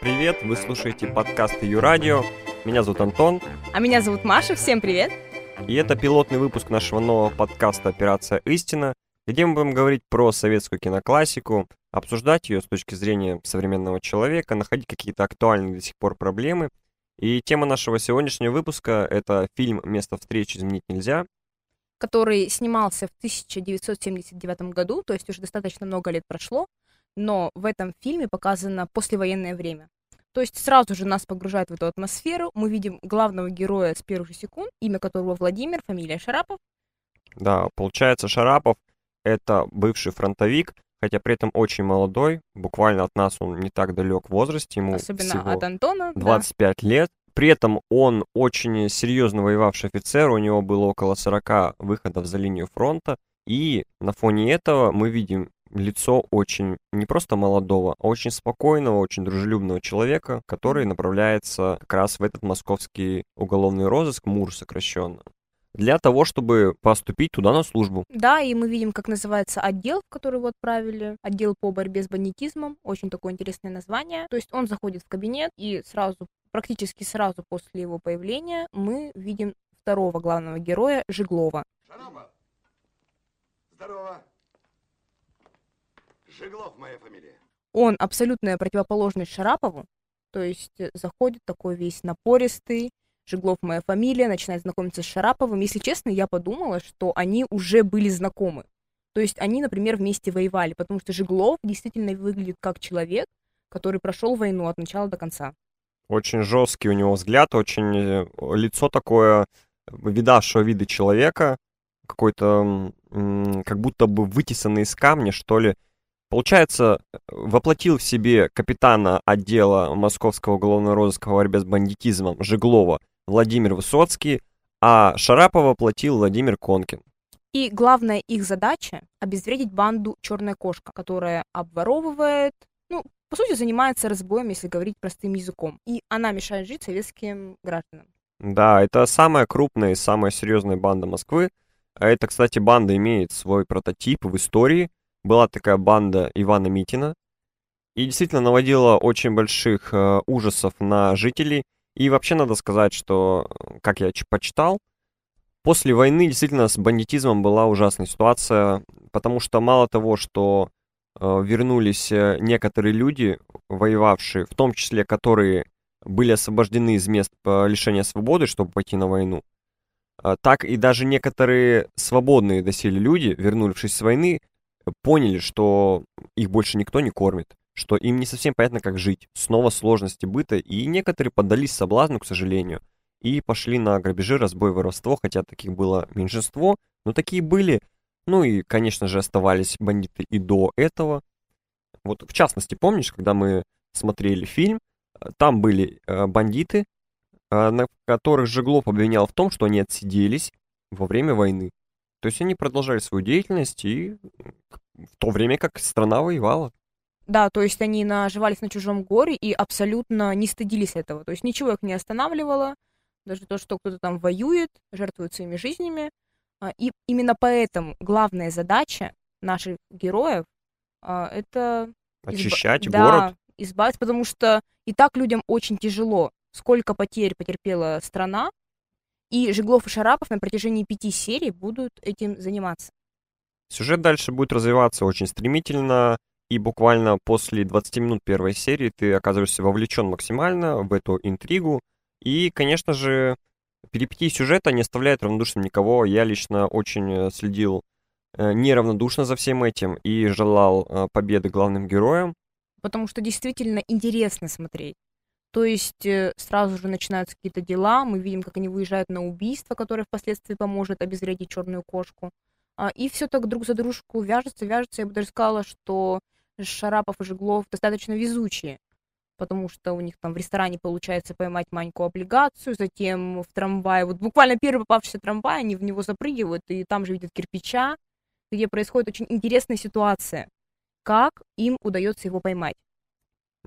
привет! Вы слушаете подкасты Юрадио. Меня зовут Антон. А меня зовут Маша. Всем привет! И это пилотный выпуск нашего нового подкаста «Операция Истина», где мы будем говорить про советскую киноклассику, обсуждать ее с точки зрения современного человека, находить какие-то актуальные до сих пор проблемы. И тема нашего сегодняшнего выпуска — это фильм «Место встречи изменить нельзя», который снимался в 1979 году, то есть уже достаточно много лет прошло, но в этом фильме показано послевоенное время. То есть сразу же нас погружает в эту атмосферу. Мы видим главного героя с первых же секунд, имя которого Владимир, фамилия Шарапов. Да, получается, Шарапов — это бывший фронтовик, хотя при этом очень молодой, буквально от нас он не так далек в возрасте, ему Особенно всего от Антона. 25 да. лет. При этом он очень серьезно воевавший офицер, у него было около 40 выходов за линию фронта, и на фоне этого мы видим лицо очень не просто молодого, а очень спокойного, очень дружелюбного человека, который направляется как раз в этот московский уголовный розыск, МУР сокращенно, для того, чтобы поступить туда на службу. Да, и мы видим, как называется отдел, в который его отправили. Отдел по борьбе с бандитизмом. Очень такое интересное название. То есть он заходит в кабинет, и сразу, практически сразу после его появления, мы видим второго главного героя Жиглова. Шараба! Здорово! Жиглов моя фамилия. Он абсолютная противоположность Шарапову, то есть э, заходит такой весь напористый, Жиглов моя фамилия, начинает знакомиться с Шараповым. Если честно, я подумала, что они уже были знакомы. То есть они, например, вместе воевали, потому что Жиглов действительно выглядит как человек, который прошел войну от начала до конца. Очень жесткий у него взгляд, очень э, лицо такое видавшего виды человека, какой-то как будто бы вытесанный из камня, что ли, Получается, воплотил в себе капитана отдела Московского уголовного розыска по борьбе с бандитизмом Жеглова Владимир Высоцкий, а Шарапова воплотил Владимир Конкин. И главная их задача — обезвредить банду «Черная кошка», которая обворовывает, ну, по сути, занимается разбоем, если говорить простым языком. И она мешает жить советским гражданам. Да, это самая крупная и самая серьезная банда Москвы. А это, кстати, банда имеет свой прототип в истории — была такая банда Ивана Митина, и действительно наводила очень больших э, ужасов на жителей. И вообще надо сказать, что, как я почитал, после войны действительно с бандитизмом была ужасная ситуация, потому что мало того, что э, вернулись э, некоторые люди, воевавшие, в том числе которые были освобождены из мест лишения свободы, чтобы пойти на войну, э, так и даже некоторые свободные доселе люди, вернувшись с войны, поняли, что их больше никто не кормит, что им не совсем понятно, как жить, снова сложности быта, и некоторые поддались соблазну, к сожалению, и пошли на грабежи, разбой, воровство, хотя таких было меньшинство, но такие были, ну и, конечно же, оставались бандиты и до этого. Вот, в частности, помнишь, когда мы смотрели фильм, там были э, бандиты, э, на которых Жеглов обвинял в том, что они отсиделись во время войны. То есть они продолжали свою деятельность и в то время как страна воевала. Да, то есть они наживались на чужом горе и абсолютно не стыдились этого. То есть ничего их не останавливало, даже то, что кто-то там воюет, жертвует своими жизнями. А, и именно поэтому главная задача наших героев а, это... Очищать изба... город? Да, избавиться, потому что и так людям очень тяжело. Сколько потерь потерпела страна, и Жиглов и Шарапов на протяжении пяти серий будут этим заниматься. Сюжет дальше будет развиваться очень стремительно, и буквально после 20 минут первой серии ты оказываешься вовлечен максимально в эту интригу. И, конечно же, перипетии сюжета не оставляют равнодушным никого. Я лично очень э, следил э, неравнодушно за всем этим и желал э, победы главным героям. Потому что действительно интересно смотреть. То есть сразу же начинаются какие-то дела, мы видим, как они выезжают на убийство, которое впоследствии поможет обезвредить черную кошку. А, и все так друг за дружку вяжется, вяжется. Я бы даже сказала, что Шарапов и Жиглов достаточно везучие, потому что у них там в ресторане получается поймать маленькую облигацию, затем в трамвае, вот буквально первый попавшийся трамвай, они в него запрыгивают, и там же видят кирпича, где происходит очень интересная ситуация, как им удается его поймать.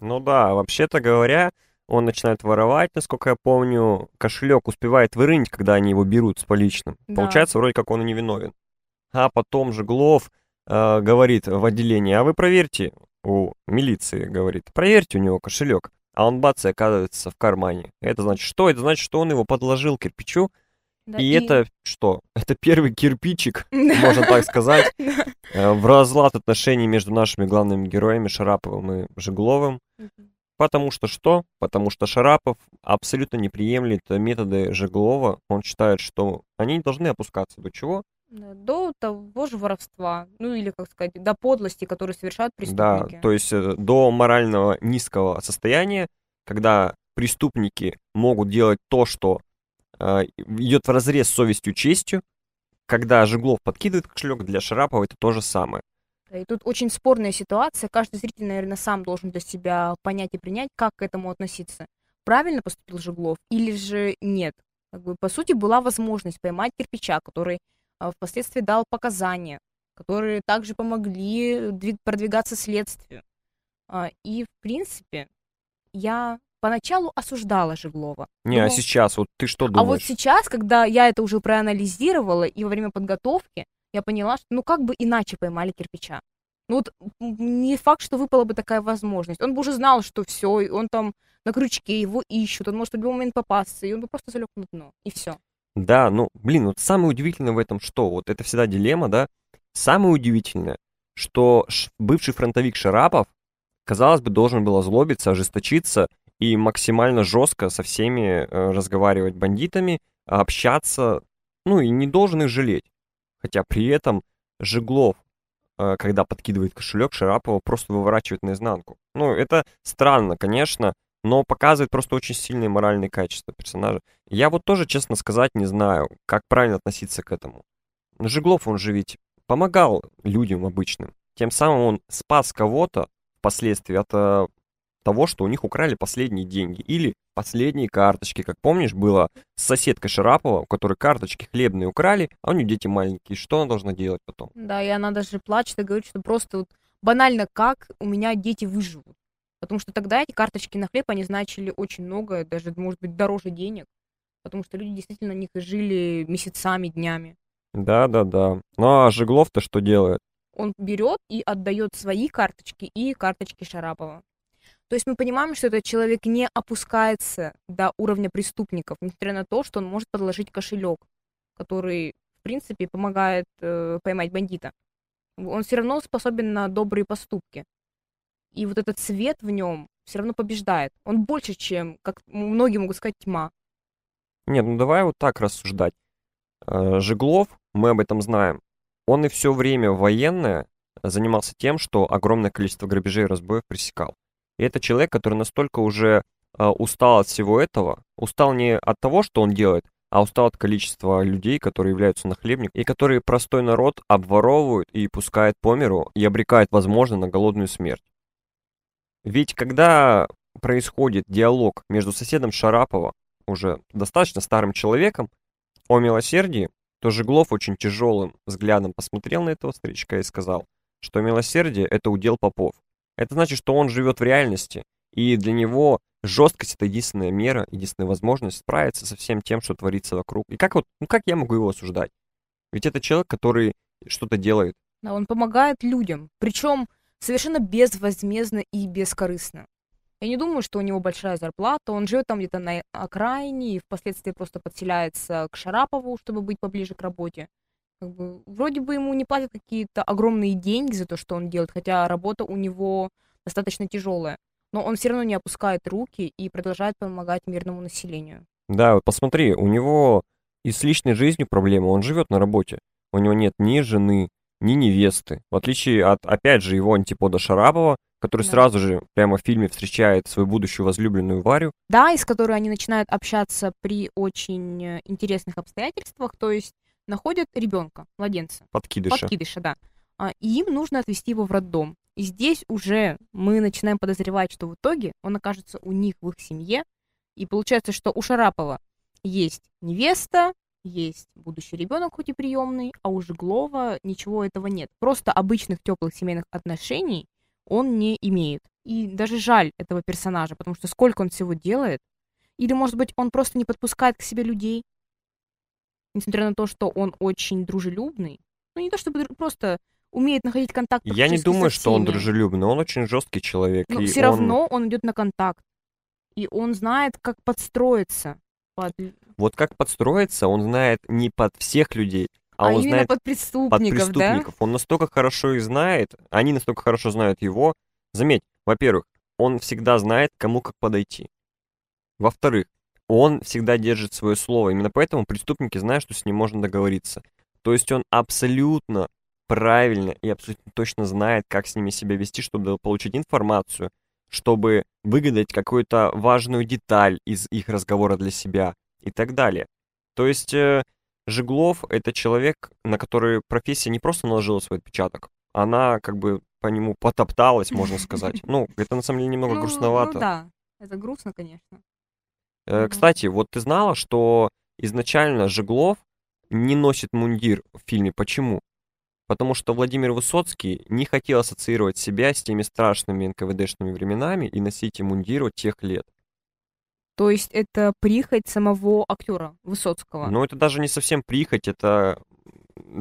Ну да, вообще-то говоря, он начинает воровать, насколько я помню, кошелек успевает вырынить, когда они его берут с поличным. Да. Получается, вроде как он и не виновен. А потом же Глов э, говорит в отделении, а вы проверьте у милиции, говорит, проверьте у него кошелек. а он бац и оказывается в кармане. Это значит что? Это значит, что он его подложил кирпичу, Да, и, это что? Это первый кирпичик, можно так сказать, э, в разлад отношений между нашими главными героями Шараповым и Жегловым. Потому что что? Потому что Шарапов абсолютно не приемлет методы Жеглова. Он считает, что они не должны опускаться до чего? Да, До того же воровства, ну или, как сказать, до подлости, которые совершают Да, преступники. то есть э, до морального низкого состояния, когда преступники могут делать то, что э, идет в разрез с совестью честью, когда Жеглов подкидывает кошелек, для Шарапова это то же самое. И тут очень спорная ситуация. Каждый зритель, наверное, сам должен для себя понять и принять, как к этому относиться. Правильно поступил Жеглов или же нет? Как бы, по сути, была возможность поймать кирпича, который а, впоследствии дал показания, которые также помогли двиг- продвигаться следствию. А, И, в принципе, я поначалу осуждала Жеглова. Не, а Но- сейчас вот ты что А вот думаешь? сейчас, когда я это уже проанализировала, и во время подготовки, я поняла, что ну как бы иначе поймали кирпича. Ну вот не факт, что выпала бы такая возможность. Он бы уже знал, что все, он там на крючке, его ищут, он может в любой момент попасться, и он бы просто залег на дно, и все. Да, ну, блин, вот самое удивительное в этом что? Вот это всегда дилемма, да? Самое удивительное, что бывший фронтовик Шарапов, казалось бы, должен был озлобиться, ожесточиться и максимально жестко со всеми э, разговаривать бандитами, общаться, ну и не должен их жалеть. Хотя при этом Жеглов, э, когда подкидывает кошелек, Шарапова просто выворачивает наизнанку. Ну, это странно, конечно, но показывает просто очень сильные моральные качества персонажа. Я вот тоже, честно сказать, не знаю, как правильно относиться к этому. Жеглов, он же ведь помогал людям обычным. Тем самым он спас кого-то впоследствии от э, того, что у них украли последние деньги. Или последние карточки. Как помнишь, было с соседкой Шарапова, у которой карточки хлебные украли, а у нее дети маленькие. Что она должна делать потом? Да, и она даже плачет и говорит, что просто вот банально как у меня дети выживут. Потому что тогда эти карточки на хлеб, они значили очень много, даже, может быть, дороже денег. Потому что люди действительно на них жили месяцами, днями. Да-да-да. Ну а Жеглов-то что делает? он берет и отдает свои карточки и карточки Шарапова. То есть мы понимаем, что этот человек не опускается до уровня преступников, несмотря на то, что он может подложить кошелек, который, в принципе, помогает э, поймать бандита. Он все равно способен на добрые поступки. И вот этот свет в нем все равно побеждает. Он больше, чем, как многие могут сказать, тьма. Нет, ну давай вот так рассуждать. Э, Жеглов, мы об этом знаем, он и все время военное занимался тем, что огромное количество грабежей и разбоев пресекал. И это человек, который настолько уже э, устал от всего этого, устал не от того, что он делает, а устал от количества людей, которые являются нахлебниками, и которые простой народ обворовывают и пускают по миру, и обрекают, возможно, на голодную смерть. Ведь когда происходит диалог между соседом Шарапова, уже достаточно старым человеком, о милосердии, то Жеглов очень тяжелым взглядом посмотрел на этого старичка и сказал, что милосердие – это удел попов. Это значит, что он живет в реальности, и для него жесткость – это единственная мера, единственная возможность справиться со всем тем, что творится вокруг. И как вот, ну как я могу его осуждать? Ведь это человек, который что-то делает. Да, он помогает людям, причем совершенно безвозмездно и бескорыстно. Я не думаю, что у него большая зарплата, он живет там где-то на окраине и впоследствии просто подселяется к Шарапову, чтобы быть поближе к работе. Как бы, вроде бы ему не платят какие-то огромные деньги за то, что он делает, хотя работа у него достаточно тяжелая. Но он все равно не опускает руки и продолжает помогать мирному населению. Да, вот посмотри, у него и с личной жизнью проблемы, он живет на работе. У него нет ни жены, ни невесты. В отличие от, опять же, его антипода Шарапова, который Да. сразу же прямо в фильме встречает свою будущую возлюбленную Варю. Да, и с которой они начинают общаться при очень э, интересных обстоятельствах, то есть находят ребенка, младенца, Подкидыша. подкидыша, да. А, И им нужно отвезти его в роддом. И здесь уже мы начинаем подозревать, что в итоге он окажется у них в их семье. И получается, что у Шарапова есть невеста, есть будущий ребенок, хоть и приемный, а у Жиглова ничего этого нет. Просто обычных теплых семейных отношений он не имеет. И даже жаль этого персонажа, потому что сколько он всего делает. Или, может быть, он просто не подпускает к себе людей, несмотря на то, что он очень дружелюбный. Ну, не то чтобы просто умеет находить контакт Я не думаю, что он дружелюбный, он очень жесткий человек. Но все он- равно он идет на контакт. И он знает, как подстроиться под... Вот как подстроиться, он знает не под всех людей, а, А, он знает под под преступников, да? преступников. Он настолько хорошо их знает, они настолько хорошо знают его. Заметь, во-первых, он всегда знает, кому как подойти. Во-вторых, он всегда держит свое слово. Именно поэтому преступники знают, что с ним можно договориться. То есть он абсолютно правильно и абсолютно точно знает, как с ними себя вести, чтобы получить информацию, чтобы выгадать какую-то важную деталь из их разговора для себя и так далее. То есть э, Жеглов — это человек, на который профессия не просто наложила свой отпечаток, она как бы по нему потопталась, можно сказать. Ну, это на самом деле немного Ну, грустновато. Ну да, это грустно, конечно. Мгм. Кстати, вот ты знала, что изначально Жеглов не носит мундир в фильме. Почему? Потому что Владимир Высоцкий не хотел ассоциировать себя с теми страшными НКВДшными временами и носить и мундир тех лет. То есть это прихоть самого актера Высоцкого. Но это даже не совсем прихоть, это...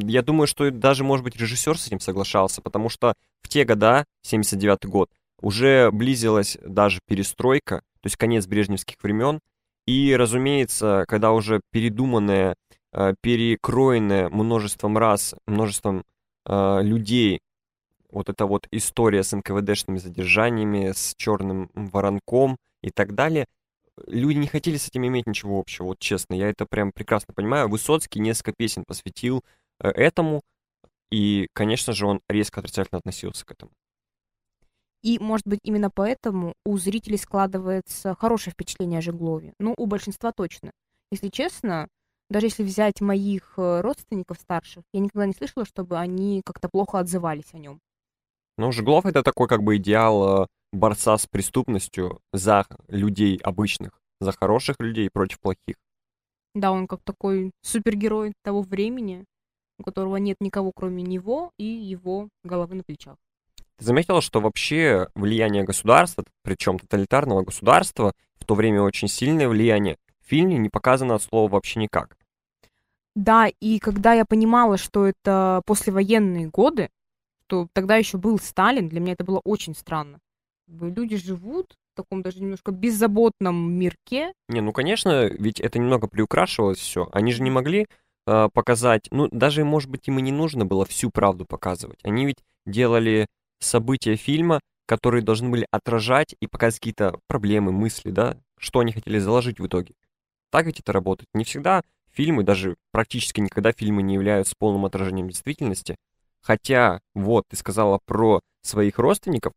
Я думаю, что даже, может быть, режиссер с этим соглашался, потому что в те года, 79 год, уже близилась даже перестройка, то есть конец брежневских времен, и, разумеется, когда уже передуманная, э, перекроенная множеством раз, множеством э, людей, вот эта вот история с НКВДшными задержаниями, с черным воронком и так далее, люди не хотели с этим иметь ничего общего, вот честно, я это прям прекрасно понимаю. Высоцкий несколько песен посвятил э, этому, и, конечно же, он резко отрицательно относился к этому. И, может быть, именно поэтому у зрителей складывается хорошее впечатление о Жеглове. Ну, у большинства точно. Если честно, даже если взять моих э, родственников старших, я никогда не слышала, чтобы они как-то плохо отзывались о нем. Ну, Жеглов это такой как бы идеал э, борца с преступностью за людей обычных, за хороших людей против плохих. Да, он как такой супергерой того времени, у которого нет никого, кроме него и его головы на плечах. Ты заметила, что вообще влияние государства, причем тоталитарного государства, в то время очень сильное влияние, в фильме не показано от слова вообще никак. Да, и когда я понимала, что это послевоенные годы, что тогда еще был Сталин, для меня это было очень странно. Люди живут в таком даже немножко беззаботном мирке. Не, ну конечно, ведь это немного приукрашивалось все. Они же не могли э, показать, ну даже, может быть, им и не нужно было всю правду показывать. Они ведь делали события фильма, которые должны были отражать и показать какие-то проблемы, мысли, да, что они хотели заложить в итоге. Так ведь это работает. Не всегда фильмы, даже практически никогда фильмы не являются полным отражением действительности. Хотя, вот, ты сказала про своих родственников,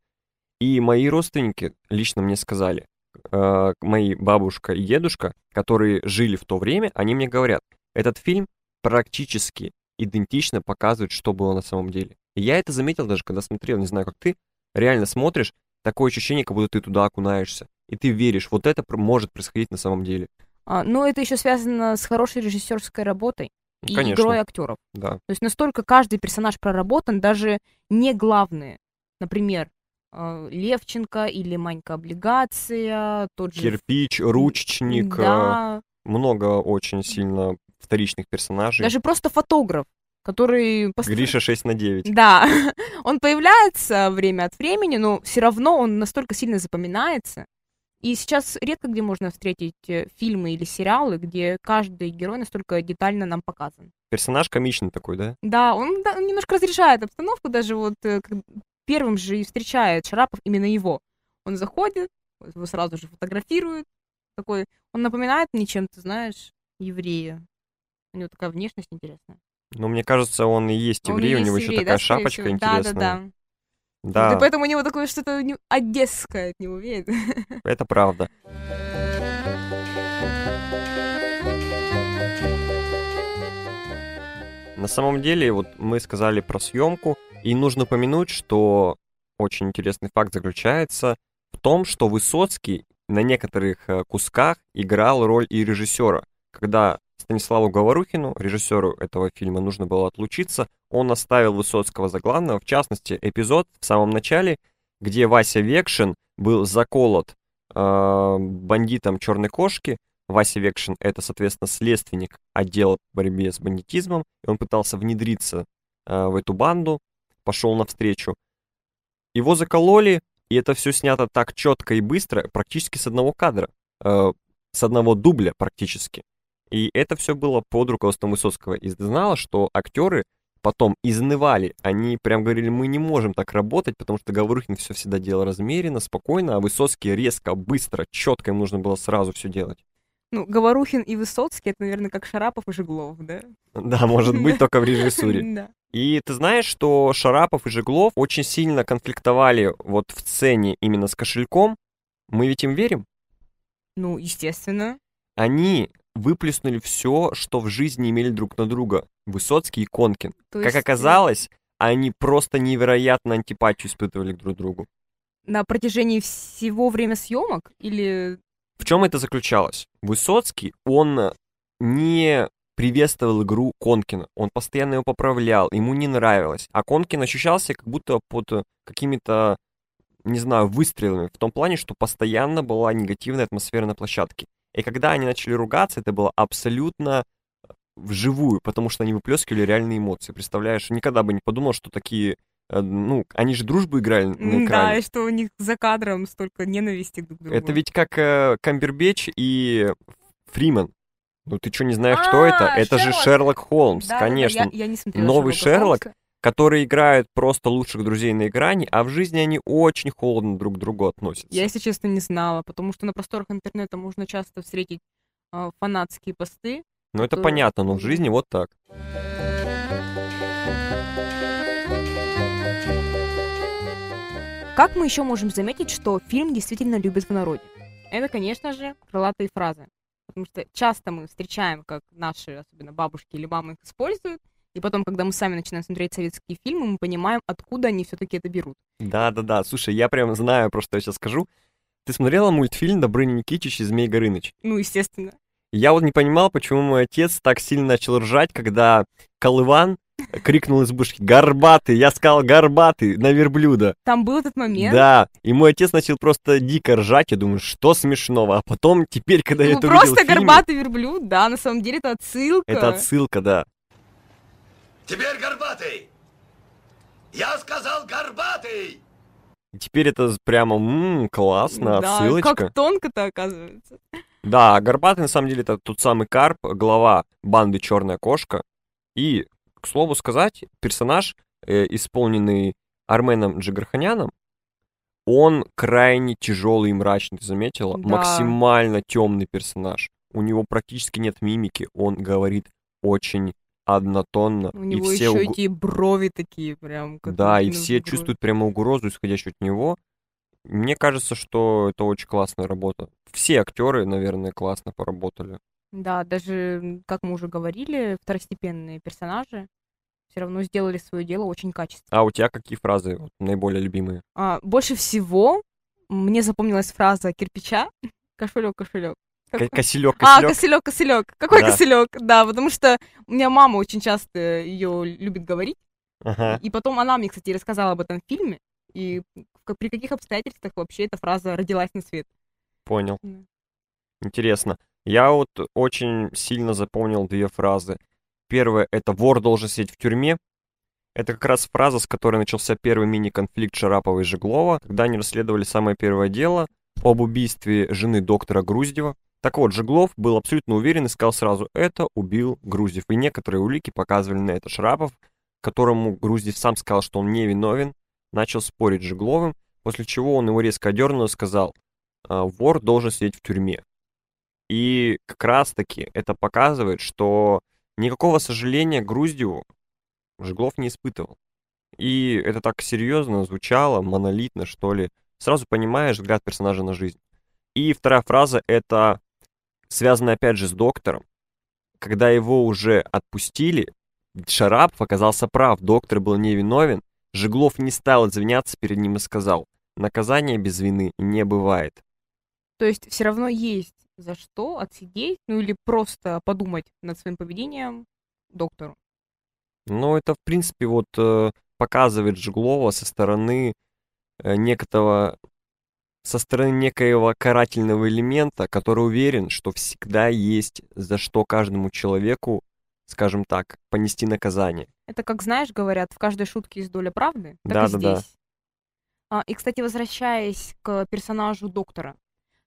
и мои родственники лично мне сказали, э, мои бабушка и дедушка, которые жили в то время, они мне говорят, этот фильм практически идентично показывает, что было на самом деле. Я это заметил даже, когда смотрел, не знаю, как ты, реально смотришь, такое ощущение, как будто ты туда окунаешься, и ты веришь, вот это может происходить на самом деле. А, но это еще связано с хорошей режиссерской работой и конечно. игрой актеров. Да. То есть настолько каждый персонаж проработан, даже не главные. Например, э, Левченко или Манька Облигация, тот же... Кирпич, ручечник, э, Да, много очень сильно вторичных персонажей. даже просто фотограф, который... пост- Гриша 6 на 9. Да, он появляется время от времени, но все равно он настолько сильно запоминается. И сейчас редко где можно встретить э, фильмы или сериалы, где каждый герой настолько детально нам показан. Персонаж комичный такой, да? Да, он, да, он немножко разряжает обстановку, даже вот э, первым же и встречает Шарапов именно его. Он заходит, его сразу же фотографируют, такой, он напоминает мне чем-то, знаешь, еврея. У него такая внешность интересная. Но мне кажется, он и есть еврей, у есть него еще еврей, такая да, шапочка всего. интересная. Да, да, да. Да, и поэтому у него такое что-то одесское от него веет. это правда. На самом деле, вот мы сказали про съемку, и нужно упомянуть, что очень интересный факт заключается в том, что Высоцкий на некоторых э, кусках играл роль и режиссера. Когда Станиславу Говорухину, режиссеру этого фильма, нужно было отлучиться, он оставил Высоцкого за главного, в частности, эпизод в самом начале, где Вася Векшин был заколот э, бандитом черной кошки. Вася Векшин это, соответственно, следственник отдела по борьбе с бандитизмом, и он пытался внедриться э, в эту банду, пошел навстречу. Его закололи, И это все снято так четко и быстро, практически с одного кадра, э, с одного дубля практически. И это все было под руководством Высоцкого. И знала, что актеры потом изнывали. Они прям говорили, мы не можем так работать, потому что Говорухин все всегда делал размеренно, спокойно, а Высоцкий резко, быстро, четко, им нужно было сразу все делать. Ну, Говорухин и Высоцкий, это, наверное, как Шарапов и Жеглов, да? Да, может быть, только в режиссуре. И ты знаешь, что Шарапов и Жеглов очень сильно конфликтовали вот в сцене именно с кошельком. Мы ведь им верим? Ну, естественно. Они выплеснули все, что в жизни имели друг на друга. Высоцкий и Конкин. То Как есть, э, оказалось, они просто невероятно антипатию испытывали к друг другу. На протяжении всего время съемок или... В чем это заключалось? Высоцкий, он не приветствовал игру Конкина. Он постоянно его поправлял, ему не нравилось. А Конкин ощущался как будто под какими-то, не знаю, выстрелами. В том плане, что постоянно была негативная атмосфера на площадке. И когда они начали ругаться, это было абсолютно вживую, потому что они выплескивали реальные эмоции. Представляешь, никогда бы не подумал, что такие э, ну, они же дружбу играли на М, Да, экране. и что у них за кадром столько ненависти друг к другу. Это ведь как э, Камбербэтч и Фриман. Ну ты что, не знаешь, кто это? А, Это же Шерлок. Шерлок Холмс, Да, да, да, конечно. я, я не смотрела Новый Шерлок? Холмса. Которые играют просто лучших друзей на экране, а в жизни они очень холодно друг к другу относятся. Я, если честно, не знала, потому что на просторах интернета можно часто встретить а, фанатские посты. Ну это которые- понятно, но в жизни вот так. Как мы еще можем заметить, что фильм действительно любят в народе? Это, конечно же, крылатые фразы. Потому что часто мы встречаем, как наши, особенно бабушки или мамы их используют, и потом, когда мы сами начинаем смотреть советские фильмы, мы понимаем, откуда они все-таки это берут. Да-да-да, слушай, я прям знаю, просто я сейчас скажу. Ты смотрела мультфильм «Добрыня Никитич и Змей Горыныч»? Ну, естественно. Я вот не понимал, почему мой отец так сильно начал ржать, когда Колыван крикнул из бушки «Горбатый!» Я сказал «Горбатый!» на верблюда. Там был этот момент. Да, и мой отец начал просто дико ржать, я думаю, что смешного, а потом, теперь, когда я Ну, это просто увидел фильме, горбатый верблюд, да, на самом деле это отсылка. это отсылка, да. Теперь горбатый! Я сказал горбатый! Теперь это прямо, м, классно, Да, отсылочка. как тонко-то оказывается. Да, Горбатый на самом деле это тот самый Карп, глава банды Черная кошка. И, к слову сказать, персонаж, э, исполненный Арменом Джигарханяном, он крайне тяжелый и мрачный, ты заметила? Да. Максимально темный персонаж. У него практически нет мимики, он говорит очень однотонно. У и него все еще уг- эти брови такие прям. как Да, и все брови. чувствуют прямо угрозу, исходящую от него. Мне кажется, что это очень классная работа. Все актеры, наверное, классно поработали. Да, даже, как мы уже говорили, второстепенные персонажи все равно сделали свое дело очень качественно. А у тебя какие фразы вот, наиболее любимые? А, больше всего мне запомнилась фраза кирпича. Кошелек, кошелек. Ко- Косилек, А, кошелек, кошелек. Какой Да. кошелек? Да, потому что у меня мама очень часто ее любит говорить. Ага, И потом она мне, кстати, рассказала об этом фильме. И при каких обстоятельствах вообще эта фраза родилась на свет. понял. Да. Интересно. Я вот очень сильно запомнил две фразы. Первая — это «вор должен сидеть в тюрьме». Это как раз фраза, с которой начался первый мини-конфликт Шарапова и Жеглова, когда они расследовали самое первое дело об убийстве жены доктора Груздева. Так вот, Жеглов был абсолютно уверен и сказал сразу, это убил Груздев. И некоторые улики показывали на это Шарапов, которому Груздев сам сказал, что он не виновен, начал спорить с Жегловым, после чего он его резко одернул и сказал, «А, вор должен сидеть в тюрьме. И как раз-таки это показывает, что никакого сожаления Груздеву Жеглов не испытывал. И это так серьезно звучало, монолитно, что ли. Сразу понимаешь взгляд персонажа на жизнь. И вторая фраза — это связано опять же с доктором. Когда его уже отпустили, Шарапов оказался прав, доктор был невиновен. Жеглов не стал извиняться перед ним и сказал, наказания без вины не бывает. То есть все равно есть за что отсидеть, ну или просто подумать над своим поведением доктору. Ну, это, в принципе, вот э, показывает Жеглова со стороны э, некого, со стороны некоего карательного элемента, который уверен, что всегда есть за что каждому человеку, скажем так, понести наказание. Это как, знаешь, говорят, в каждой шутке есть доля правды, так и Да-да-да. здесь. А, и, кстати, возвращаясь к персонажу доктора,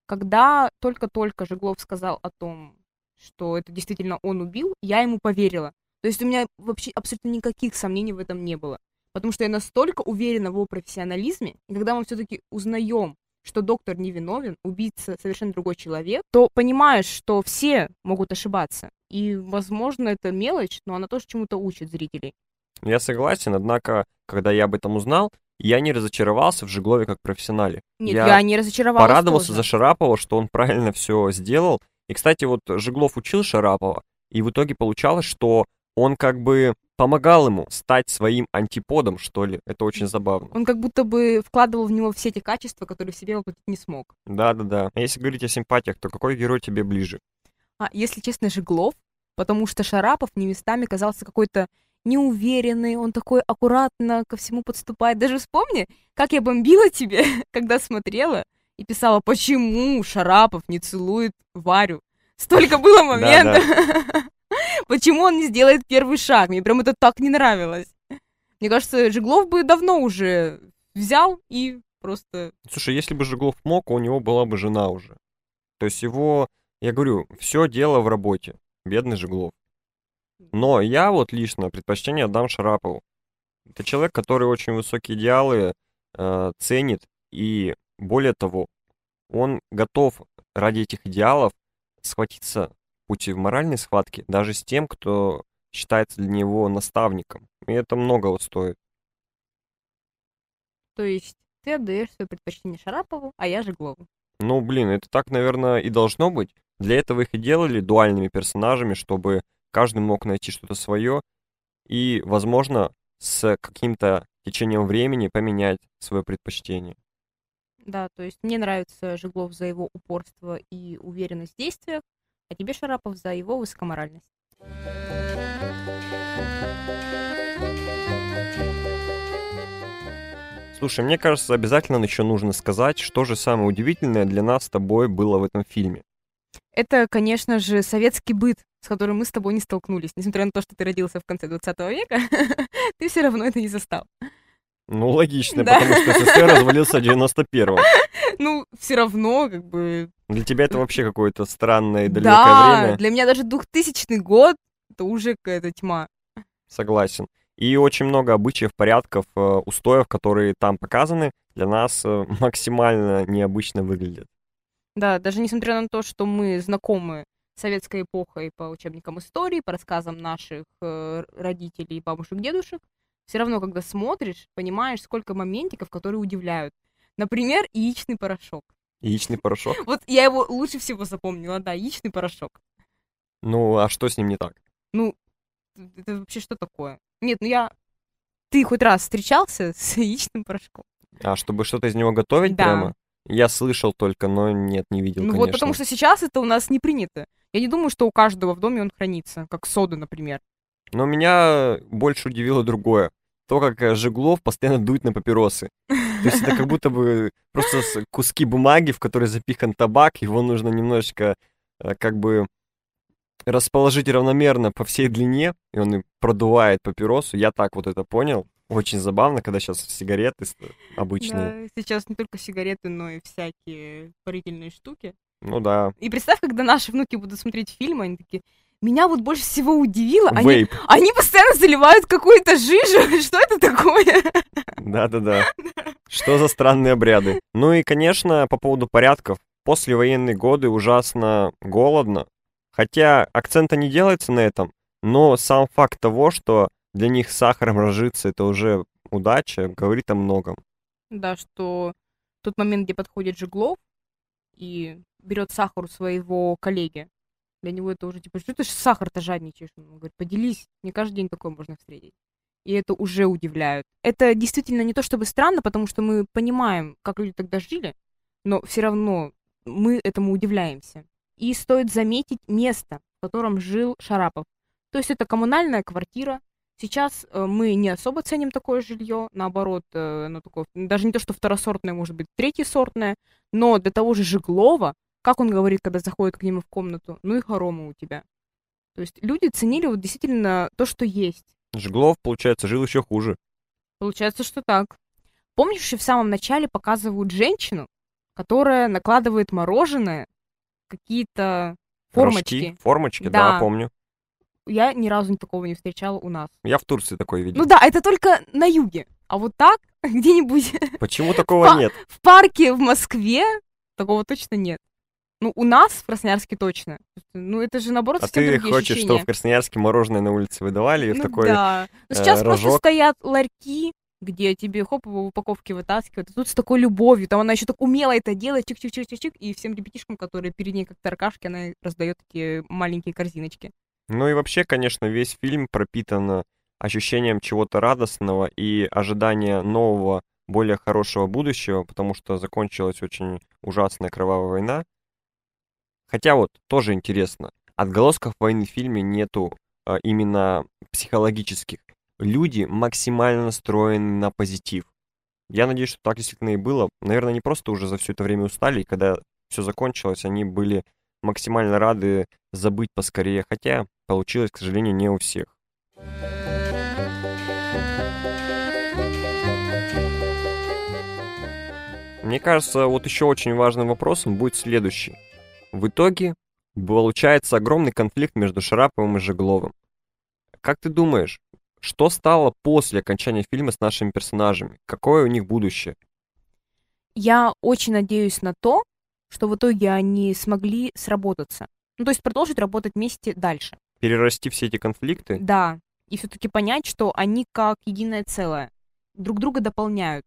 когда только-только Жеглов сказал о том, что это действительно он убил, я ему поверила. То есть у меня вообще абсолютно никаких сомнений в этом не было. Потому что я настолько уверена в его профессионализме, и когда мы все-таки узнаем, что доктор невиновен, убийца совершенно другой человек, то понимаешь, что все могут ошибаться. И, возможно, это мелочь, но она тоже чему-то учит зрителей. Я согласен, однако, когда я об этом узнал, я не разочаровался в Жиглове как профессионале. Нет, я, я не разочаровалась Порадовался тоже. за Шарапова, что он правильно все сделал. И, кстати, вот Жиглов учил Шарапова, и в итоге получалось, что он как бы помогал ему стать своим антиподом, что ли. Это очень забавно. Он как будто бы вкладывал в него все эти качества, которые в себе воплотить не смог. Да-да-да. А если говорить о симпатиях, то какой герой тебе ближе? А, если честно, Жиглов, потому что Шарапов мне местами казался какой-то неуверенный, он такой аккуратно ко всему подступает. Даже вспомни, как я бомбила тебе, когда смотрела и писала, почему Шарапов не целует Варю. Столько было моментов. Почему он не сделает первый шаг? Мне прям это так не нравилось. Мне кажется, Жиглов бы давно уже взял и просто... Слушай, если бы Жиглов мог, у него была бы жена уже. То есть его, я говорю, все дело в работе. Бедный Жиглов. Но я вот лично предпочтение отдам Шарапову. Это человек, который очень высокие идеалы э, ценит, и более того, он готов ради этих идеалов схватиться пути в моральной схватке даже с тем, кто считается для него наставником. И это многого стоит. То есть ты отдаешь свое предпочтение Шарапову, а я Жиглову. Ну, блин, это так, наверное, и должно быть. Для этого их и делали дуальными персонажами, чтобы каждый мог найти что-то свое и, возможно, с каким-то течением времени поменять свое предпочтение. Да, то есть мне нравится Жиглов за его упорство и уверенность в действиях, а тебе, Шарапов, за его высокоморальность. Слушай, мне кажется, обязательно еще нужно сказать, что же самое удивительное для нас с тобой было в этом фильме. Это, конечно же, советский быт, с которым мы с тобой не столкнулись. Несмотря на то, что ты родился в конце 20 века, ты все равно это не застал. Ну, логично, Да. потому что СССР развалился в 91-м. Ну, все равно, как бы... Для тебя это вообще какое-то странное далекое Да, время. для меня даже 2000 год это уже какая-то тьма. Согласен. И очень много обычаев, порядков, э, устоев, которые там показаны, для нас э, максимально необычно выглядят. Да, даже несмотря на то, что мы знакомы с советской эпохой по учебникам истории, по рассказам наших э, родителей, бабушек, дедушек, все равно, когда смотришь, понимаешь, сколько моментиков, которые удивляют. Например, яичный порошок. Яичный порошок. Вот я его лучше всего запомнила, да, яичный порошок. Ну, а что с ним не так? Ну, это вообще что такое? Нет, ну я... Ты хоть раз встречался с яичным порошком? А чтобы что-то из него готовить Да. прямо? Я слышал только, но нет, не видел, ну конечно. вот потому что сейчас это у нас не принято. Я не думаю, что у каждого в доме он хранится, как сода, например. Но меня больше удивило другое. То, как э, Жиглов постоянно дует на папиросы. То есть это как будто бы просто с- куски бумаги, в которые запихан табак, его нужно немножечко э, как бы расположить равномерно по всей длине, и он продувает папиросу. Я так вот это понял. Очень забавно, когда сейчас сигареты обычные. Да, сейчас не только сигареты, но и всякие парительные штуки. Ну да. И представь, когда наши внуки будут смотреть фильмы, они такие, меня вот больше всего удивило, они, они постоянно заливают какую-то жижу, что это такое? Да-да-да. Что за странные обряды? Ну и, конечно, по поводу порядков. Послевоенные годы ужасно голодно. Хотя акцента не делается на этом, но сам факт того, что для них сахаром разжиться это уже удача, говорит о многом. Да, что тот момент, где подходит Жиглов и берет сахар у своего коллеги, для него это уже типа, что ты сахар-то жадничаешь? Он говорит, поделись, не каждый день такое можно встретить. И это уже удивляет. Это действительно не то чтобы странно, потому что мы понимаем, как люди тогда жили, но все равно мы этому удивляемся. И стоит заметить место, в котором жил Шарапов. То есть это коммунальная квартира. Сейчас э, мы не особо ценим такое жилье, наоборот, э, оно такое, даже не то, что второсортное, может быть, третьесортное, но для того же Жиглова, как он говорит, когда заходит к нему в комнату, ну и хоромы у тебя. То есть люди ценили вот действительно то, что есть. Жиглов, получается, жил еще хуже. Получается, что так. Помнишь, еще в самом начале показывают женщину, которая накладывает мороженое, какие-то формочки. Рожки, формочки, да. Да. помню. Я ни разу такого не встречала у нас. Я в Турции такой видел. Ну да, это только на юге. А вот так, где-нибудь Почему такого нет? в парке в Москве, такого точно нет. Ну, у нас в Красноярске точно. Ну, это же, наоборот, А совсем ты другие хочешь, чтобы ощущения. в Красноярске мороженое на улице выдавали и в Ну такой... да. Но э, сейчас просто рожок. стоят ларьки, где тебе хоп в упаковке вытаскивают. А тут с такой любовью. Там она еще так умело это делает, чик-чик-чик-чик-чик, и всем ребятишкам, которые перед ней как таркашки, она раздает эти маленькие корзиночки. Ну и вообще, конечно, весь фильм пропитан ощущением чего-то радостного и ожидания нового, более хорошего будущего, потому что закончилась очень ужасная кровавая война. Хотя вот тоже интересно, отголосков войны в фильме нету а, именно психологических. Люди максимально настроены на позитив. Я надеюсь, что так действительно и было. Наверное, они просто уже за все это время устали, и когда все закончилось, они были максимально рады забыть поскорее, хотя получилось, к сожалению, не у всех. Мне кажется, вот еще очень важным вопросом будет следующий. В итоге получается огромный конфликт между Шараповым и Жегловым. Как ты думаешь, что стало после окончания фильма с нашими персонажами? Какое у них будущее? Я очень надеюсь на то, что в итоге они смогли сработаться. Ну, то есть продолжить работать вместе дальше. Перерасти все эти конфликты? Да. И все-таки понять, что они как единое целое. Друг друга дополняют.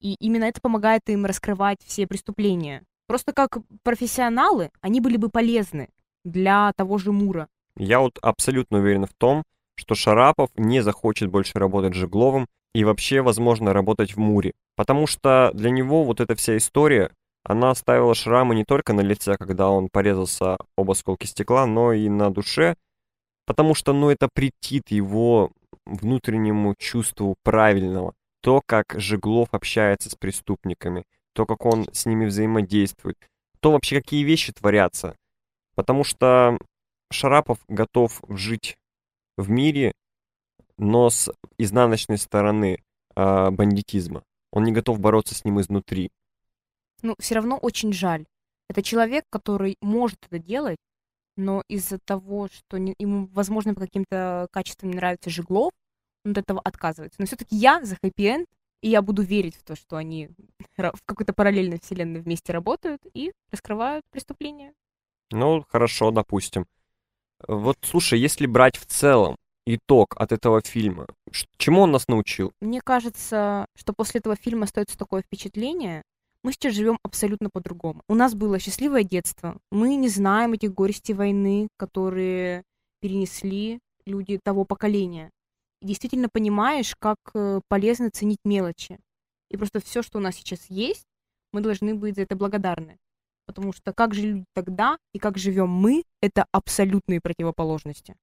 И именно это помогает им раскрывать все преступления. Просто как профессионалы они были бы полезны для того же Мура. Я вот абсолютно уверен в том, что Шарапов не захочет больше работать с Жегловым и вообще, возможно, работать в Муре. Потому что для него вот эта вся история, она оставила шрамы не только на лице, когда он порезался об осколки стекла, но и на душе, потому что, ну, это претит его внутреннему чувству правильного. То, как Жеглов общается с преступниками, то, как он с ними взаимодействует, то вообще какие вещи творятся. Потому что Шарапов готов жить в мире, но с изнаночной стороны а, бандитизма. Он не готов бороться с ним изнутри. Ну, все равно очень жаль. Это человек, который может это делать, но из-за того, что не- ему, возможно, по каким-то качествам не нравится Жеглов, он от этого отказывается. Но все-таки я за хэппи-энд, и я буду верить в то, что они в какой-то параллельной вселенной вместе работают и раскрывают преступления. Ну, хорошо, допустим. Вот, слушай, если брать в целом итог от этого фильма, чему он нас научил? Мне кажется, что после этого фильма остается такое впечатление, мы сейчас живем абсолютно по-другому. У нас было счастливое детство. Мы не знаем этих горестей войны, которые перенесли люди того поколения. Действительно понимаешь, как э, полезно ценить мелочи. И просто все, что у нас сейчас есть, мы должны быть за это благодарны. Потому что как жили люди тогда и как живем мы, это абсолютные противоположности.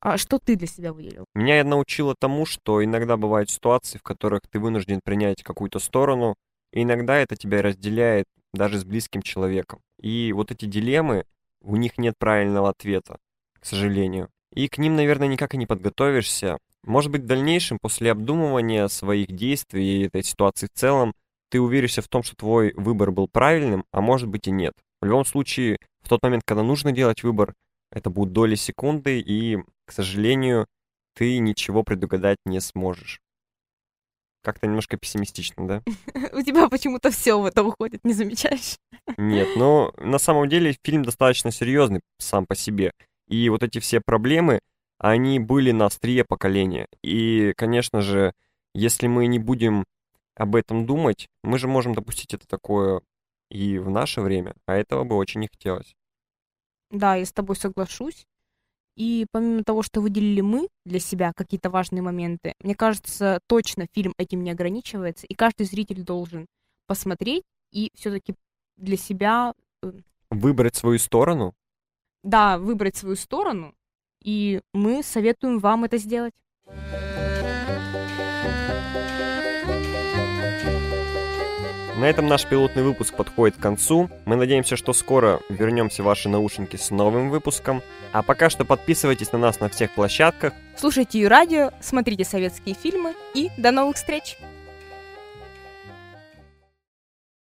А что ты для себя выделил? Меня это научило тому, что иногда бывают ситуации, в которых ты вынужден принять какую-то сторону, и иногда это тебя разделяет даже с близким человеком. И вот эти дилеммы, у них нет правильного ответа, к сожалению. И к ним, наверное, никак и не подготовишься. Может быть, в дальнейшем, после обдумывания своих действий и этой ситуации в целом, ты уверишься в том, что твой выбор был правильным, а может быть и нет. В любом случае, в тот момент, когда нужно делать выбор, это будут доли секунды, и, к сожалению, ты ничего предугадать не сможешь. Как-то немножко пессимистично, да? У тебя почему-то все в это уходит, не замечаешь? Нет, но на самом деле фильм достаточно серьезный сам по себе. И вот эти все проблемы, они были на острие поколения. И, конечно же, если мы не будем об этом думать, мы же можем допустить это такое и в наше время, а этого бы очень не хотелось. Да, я с тобой соглашусь. И помимо того, что выделили мы для себя какие-то важные моменты, мне кажется, точно фильм этим не ограничивается, и каждый зритель должен посмотреть и все-таки для себя, э, Выбрать свою сторону да, выбрать свою сторону, и мы советуем вам это сделать. На этом наш пилотный выпуск подходит к концу. Мы надеемся, что скоро вернемся в ваши наушники с новым выпуском. А пока что подписывайтесь на нас на всех площадках. Слушайте и радио, смотрите советские фильмы, и до новых встреч!